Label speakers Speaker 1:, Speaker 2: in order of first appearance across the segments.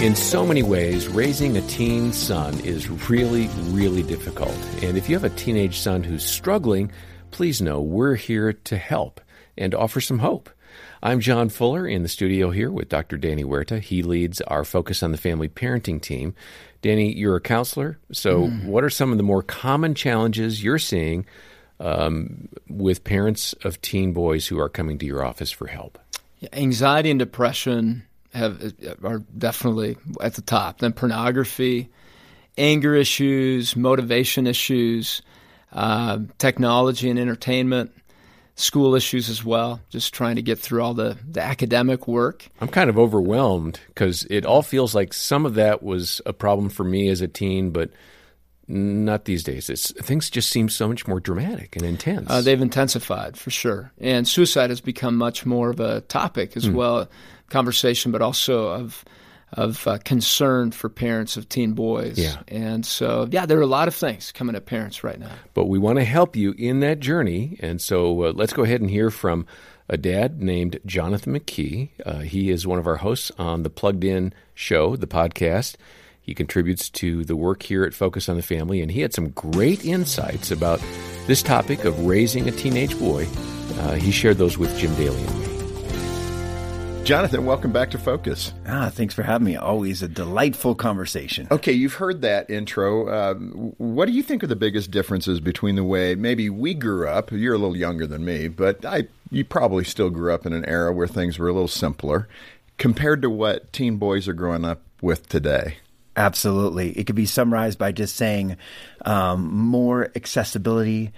Speaker 1: In so many ways, raising a teen son is really, really difficult. And if you have a teenage son who's struggling, please know we're here to help and offer some hope. I'm John Fuller in the studio here with Dr. Danny Huerta. He leads our Focus on the Family parenting team. Danny, you're a counselor. So, mm. what are some of the more common challenges you're seeing um, with parents of teen boys who are coming to your office for help?
Speaker 2: Anxiety and depression have are definitely at the top. Then pornography, anger issues, motivation issues, uh, technology and entertainment, school issues as well. Just trying to get through all the, the academic work.
Speaker 1: I'm kind of overwhelmed because it all feels like some of that was a problem for me as a teen, but not these days. It's, things just seem so much more dramatic and intense.
Speaker 2: Uh, they've intensified for sure, and suicide has become much more of a topic as mm. well conversation, but also of of uh, concern for parents of teen boys.
Speaker 1: Yeah.
Speaker 2: And so, yeah, there are a lot of things coming at parents right now.
Speaker 1: But we want to help you in that journey. And so uh, let's go ahead and hear from a dad named Jonathan McKee. Uh, he is one of our hosts on the Plugged In show, the podcast. He contributes to the work here at Focus on the Family, and he had some great insights about this topic of raising a teenage boy. Uh, he shared those with Jim Daly.
Speaker 3: Jonathan, welcome back to Focus.
Speaker 4: Ah, thanks for having me. Always a delightful conversation.
Speaker 3: Okay, you've heard that intro. Um, what do you think are the biggest differences between the way maybe we grew up? You're a little younger than me, but I you probably still grew up in an era where things were a little simpler compared to what teen boys are growing up with today.
Speaker 4: Absolutely. It could be summarized by just saying um, more accessibility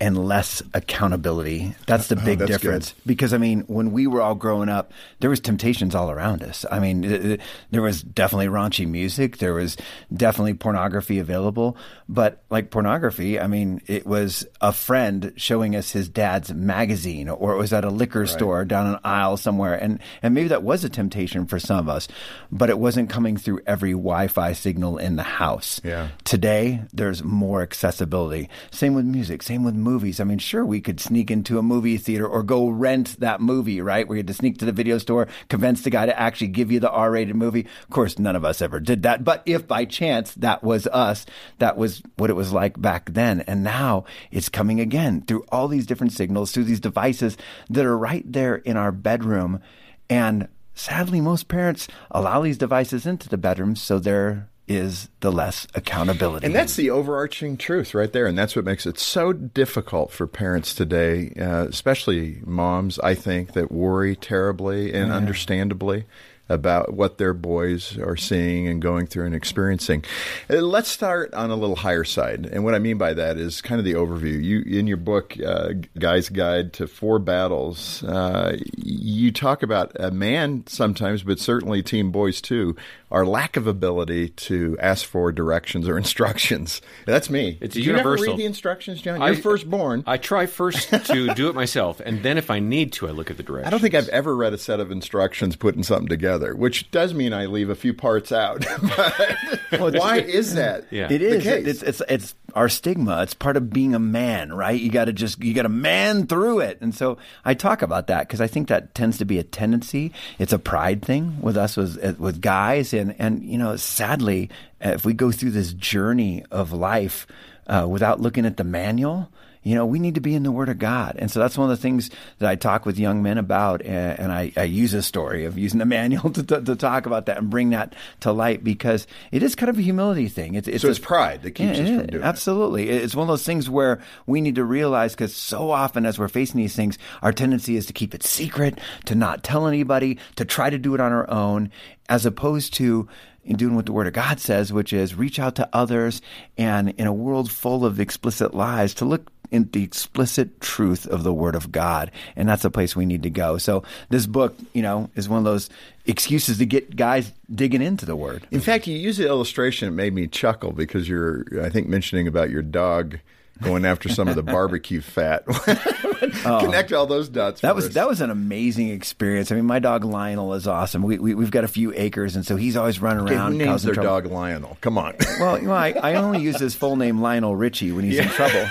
Speaker 4: and less accountability. That's the oh, big oh, that's difference. Good. Because I mean, when we were all growing up, there was temptations all around us. I mean, it, it, there was definitely raunchy music, there was definitely pornography available, but like pornography, I mean, it was a friend showing us his dad's magazine or it was at a liquor right. store down an aisle somewhere and and maybe that was a temptation for some of us, but it wasn't coming through every Wi-Fi signal in the house.
Speaker 3: Yeah.
Speaker 4: Today, there's more accessibility. Same with music, same with movies. I mean, sure, we could sneak into a movie theater or go rent that movie, right? We had to sneak to the video store, convince the guy to actually give you the R rated movie. Of course, none of us ever did that. But if by chance that was us, that was what it was like back then. And now it's coming again through all these different signals, through these devices that are right there in our bedroom. And sadly, most parents allow these devices into the bedroom so they're is the less accountability.
Speaker 3: And that's the overarching truth right there. And that's what makes it so difficult for parents today, uh, especially moms, I think, that worry terribly and yeah. understandably about what their boys are seeing and going through and experiencing. Uh, let's start on a little higher side, and what I mean by that is kind of the overview. You in your book, uh, "Guy's Guide to Four Battles," uh, you talk about a man sometimes, but certainly teen boys too, our lack of ability to ask for directions or instructions. That's me.
Speaker 1: It's
Speaker 3: Did
Speaker 1: universal.
Speaker 3: You read the instructions, John? You're I, firstborn.
Speaker 1: I try first to do it myself, and then if I need to, I look at the directions.
Speaker 3: I don't think I've ever read a set of instructions putting something together, which does mean I leave a few parts out. well, why is that?
Speaker 4: Yeah. It is. It's, it's it's our stigma. It's part of being a man, right? You got to just you got to man through it. And so I talk about that because I think that tends to be a tendency. It's a pride thing with us with with guys and and you know, sadly, if we go through this journey of life uh, without looking at the manual, you know, we need to be in the Word of God. And so that's one of the things that I talk with young men about. And, I, I, use a story of using the manual to, to, to, talk about that and bring that to light because it is kind of a humility thing. It's,
Speaker 3: it's so it's a, pride that keeps yeah, us from doing
Speaker 4: absolutely.
Speaker 3: it.
Speaker 4: It's one of those things where we need to realize because so often as we're facing these things, our tendency is to keep it secret, to not tell anybody, to try to do it on our own, as opposed to in doing what the Word of God says, which is reach out to others and in a world full of explicit lies to look in the explicit truth of the Word of God. And that's the place we need to go. So this book, you know, is one of those excuses to get guys digging into the Word.
Speaker 3: In fact, you use the illustration. It made me chuckle because you're, I think, mentioning about your dog going after some of the barbecue fat. oh, Connect all those dots.
Speaker 4: That was
Speaker 3: us.
Speaker 4: that was an amazing experience. I mean, my dog Lionel is awesome. We, we have got a few acres, and so he's always running
Speaker 3: okay,
Speaker 4: around.
Speaker 3: Who names their trouble. dog Lionel? Come on.
Speaker 4: well, you know, I, I only use his full name Lionel Richie when he's yeah. in trouble.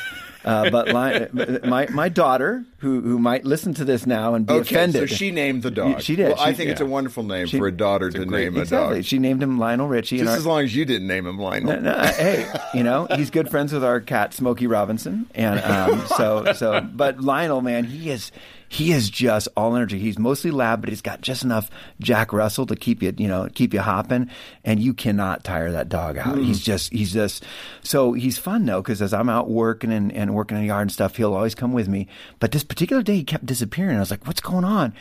Speaker 4: Uh, but my my daughter, who who might listen to this now and be
Speaker 3: okay,
Speaker 4: offended,
Speaker 3: so she named the dog.
Speaker 4: She did.
Speaker 3: Well,
Speaker 4: she,
Speaker 3: I think
Speaker 4: yeah.
Speaker 3: it's a wonderful name she, for a daughter to great, name a
Speaker 4: exactly.
Speaker 3: dog.
Speaker 4: She named him Lionel Richie.
Speaker 3: Just
Speaker 4: our,
Speaker 3: as long as you didn't name him Lionel.
Speaker 4: No, no, hey, you know he's good friends with our cat Smokey Robinson, and um, so so. But Lionel, man, he is he is just all energy. He's mostly lab, but he's got just enough Jack Russell to keep you, you know, keep you hopping. And you cannot tire that dog out. Mm. He's just, he's just, so he's fun though, because as I'm out working and, and working in the yard and stuff, he'll always come with me. But this particular day, he kept disappearing. I was like, what's going on?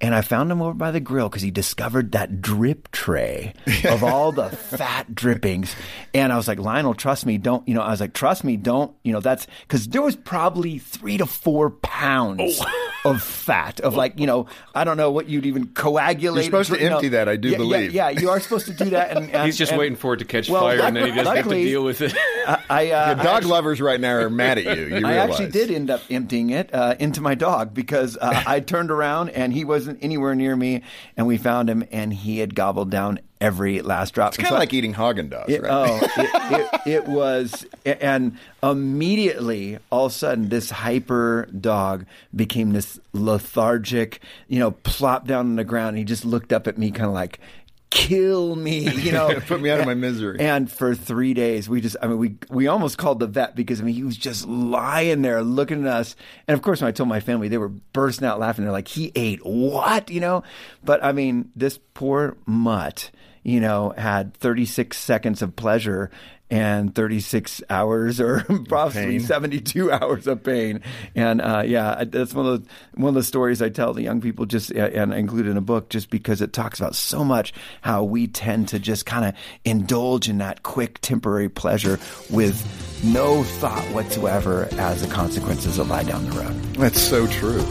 Speaker 4: And I found him over by the grill because he discovered that drip tray of all the fat drippings. And I was like, Lionel, trust me, don't, you know, I was like, trust me, don't, you know, that's because there was probably three to four pounds oh. of fat, of like, you know, I don't know what you'd even coagulate.
Speaker 3: You're supposed to empty know. that, I do
Speaker 4: yeah,
Speaker 3: believe.
Speaker 4: Yeah, yeah, you are supposed to do that. And, and
Speaker 1: He's just
Speaker 4: and,
Speaker 1: waiting for it to catch well, fire and then he doesn't luckily, have to deal with it.
Speaker 4: I, I uh,
Speaker 3: dog actually, lovers right now are mad at you. you
Speaker 4: I actually did end up emptying it uh, into my dog because uh, I turned around and he was wasn't anywhere near me, and we found him, and he had gobbled down every last drop.
Speaker 3: It's kind of so, like eating Haagen Dazs, right?
Speaker 4: Oh, it, it, it, was, and immediately, all of a sudden, this hyper dog became this lethargic, you know, plop down on the ground. And he just looked up at me, kind of like, kill me, you know,
Speaker 3: put me out of my misery.
Speaker 4: And for three days, we just, I mean, we we almost called the vet because I mean, he was just lying there looking at us. And of course, when I told my family, they were bursting out laughing. They're like, "He ate what?" You know. But I mean, this poor mutt, you know, had 36 seconds of pleasure and 36 hours or probably 72 hours of pain. And uh, yeah, that's one of the one of the stories I tell the young people just and I include in a book just because it talks about so much how we tend to just kind of indulge in that quick temporary pleasure with no thought whatsoever as the consequences that lie down the road.
Speaker 3: That's so true.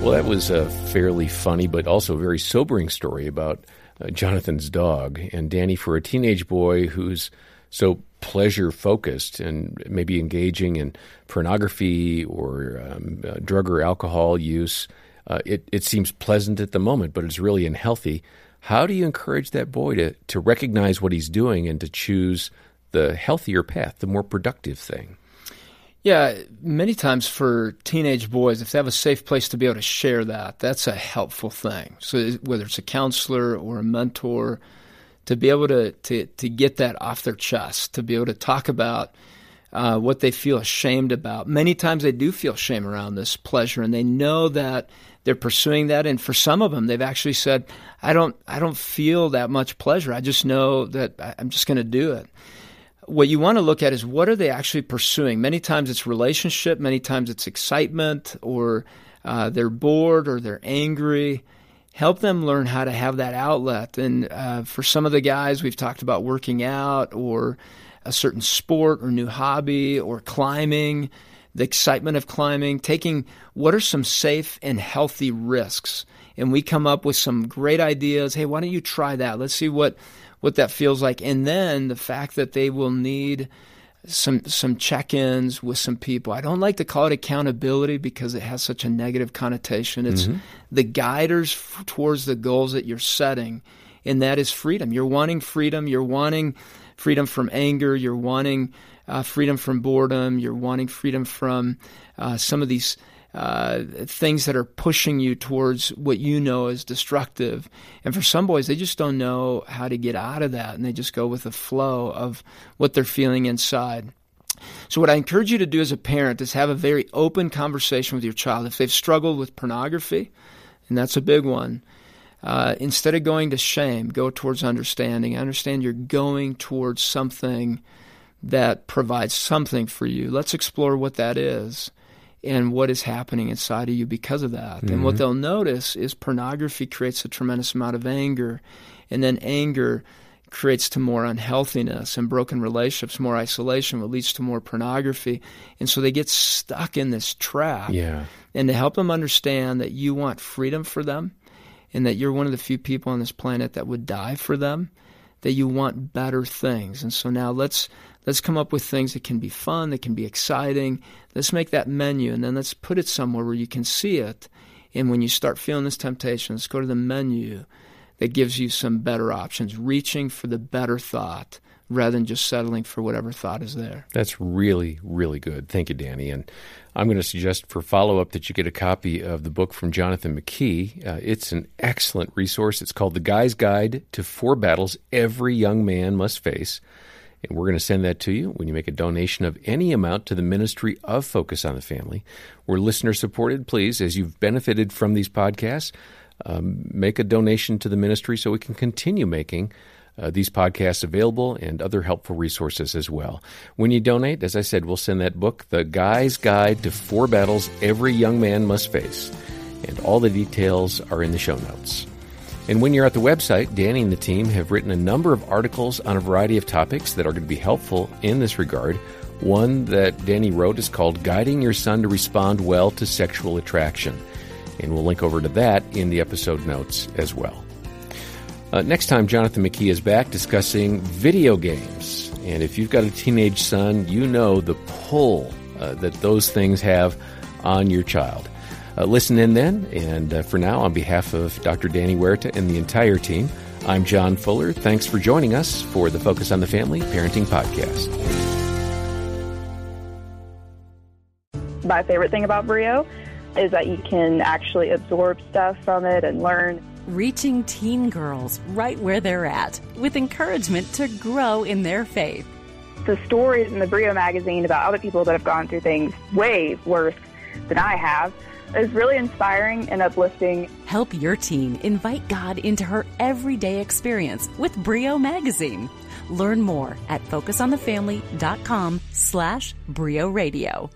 Speaker 1: Well, that was a fairly funny but also very sobering story about uh, Jonathan's dog. And Danny, for a teenage boy who's so pleasure focused and maybe engaging in pornography or um, uh, drug or alcohol use, uh, it, it seems pleasant at the moment, but it's really unhealthy. How do you encourage that boy to, to recognize what he's doing and to choose the healthier path, the more productive thing?
Speaker 2: Yeah, many times for teenage boys, if they have a safe place to be able to share that, that's a helpful thing. So whether it's a counselor or a mentor, to be able to to, to get that off their chest, to be able to talk about uh, what they feel ashamed about. Many times they do feel shame around this pleasure, and they know that they're pursuing that. And for some of them, they've actually said, "I don't, I don't feel that much pleasure. I just know that I'm just going to do it." What you want to look at is what are they actually pursuing. Many times it's relationship, many times it's excitement, or uh, they're bored or they're angry. Help them learn how to have that outlet. And uh, for some of the guys, we've talked about working out or a certain sport or new hobby or climbing, the excitement of climbing, taking what are some safe and healthy risks. And we come up with some great ideas. Hey, why don't you try that? Let's see what what that feels like, and then the fact that they will need some some check-ins with some people. I don't like to call it accountability because it has such a negative connotation. It's mm-hmm. the guiders f- towards the goals that you're setting, and that is freedom. You're wanting freedom. You're wanting freedom from anger. You're wanting uh, freedom from boredom. You're wanting freedom from uh, some of these uh, things that are pushing you towards what you know is destructive. And for some boys, they just don't know how to get out of that, and they just go with the flow of what they're feeling inside. So, what I encourage you to do as a parent is have a very open conversation with your child. If they've struggled with pornography, and that's a big one, uh, instead of going to shame, go towards understanding. Understand you're going towards something that provides something for you. Let's explore what that is and what is happening inside of you because of that. Mm-hmm. And what mm-hmm. they'll notice is pornography creates a tremendous amount of anger, and then anger creates to more unhealthiness and broken relationships, more isolation, what leads to more pornography. And so they get stuck in this trap.
Speaker 1: Yeah.
Speaker 2: And to help them understand that you want freedom for them and that you're one of the few people on this planet that would die for them, that you want better things. And so now let's let's come up with things that can be fun, that can be exciting. Let's make that menu and then let's put it somewhere where you can see it. And when you start feeling this temptation, let's go to the menu that gives you some better options, reaching for the better thought, rather than just settling for whatever thought is there.
Speaker 1: That's really, really good. Thank you, Danny. And I'm going to suggest for follow up that you get a copy of the book from Jonathan McKee. Uh, it's an excellent resource. It's called The Guy's Guide to Four Battles Every Young Man Must Face. And we're going to send that to you when you make a donation of any amount to the ministry of Focus on the Family. We're listener supported. Please, as you've benefited from these podcasts, um, make a donation to the ministry so we can continue making uh, these podcasts available and other helpful resources as well. When you donate, as I said, we'll send that book, The Guy's Guide to Four Battles Every Young Man Must Face. And all the details are in the show notes. And when you're at the website, Danny and the team have written a number of articles on a variety of topics that are going to be helpful in this regard. One that Danny wrote is called Guiding Your Son to Respond Well to Sexual Attraction. And we'll link over to that in the episode notes as well. Uh, next time, Jonathan McKee is back discussing video games. And if you've got a teenage son, you know the pull uh, that those things have on your child. Uh, listen in then. And uh, for now, on behalf of Dr. Danny Huerta and the entire team, I'm John Fuller. Thanks for joining us for the Focus on the Family Parenting Podcast.
Speaker 5: My favorite thing about Brio is that you can actually absorb stuff from it and learn
Speaker 6: reaching teen girls right where they're at with encouragement to grow in their faith.
Speaker 5: The stories in the Brio magazine about other people that have gone through things way worse than I have is really inspiring and uplifting.
Speaker 6: Help your teen invite God into her everyday experience with Brio magazine. Learn more at focusonthefamily.com slash Brio Radio.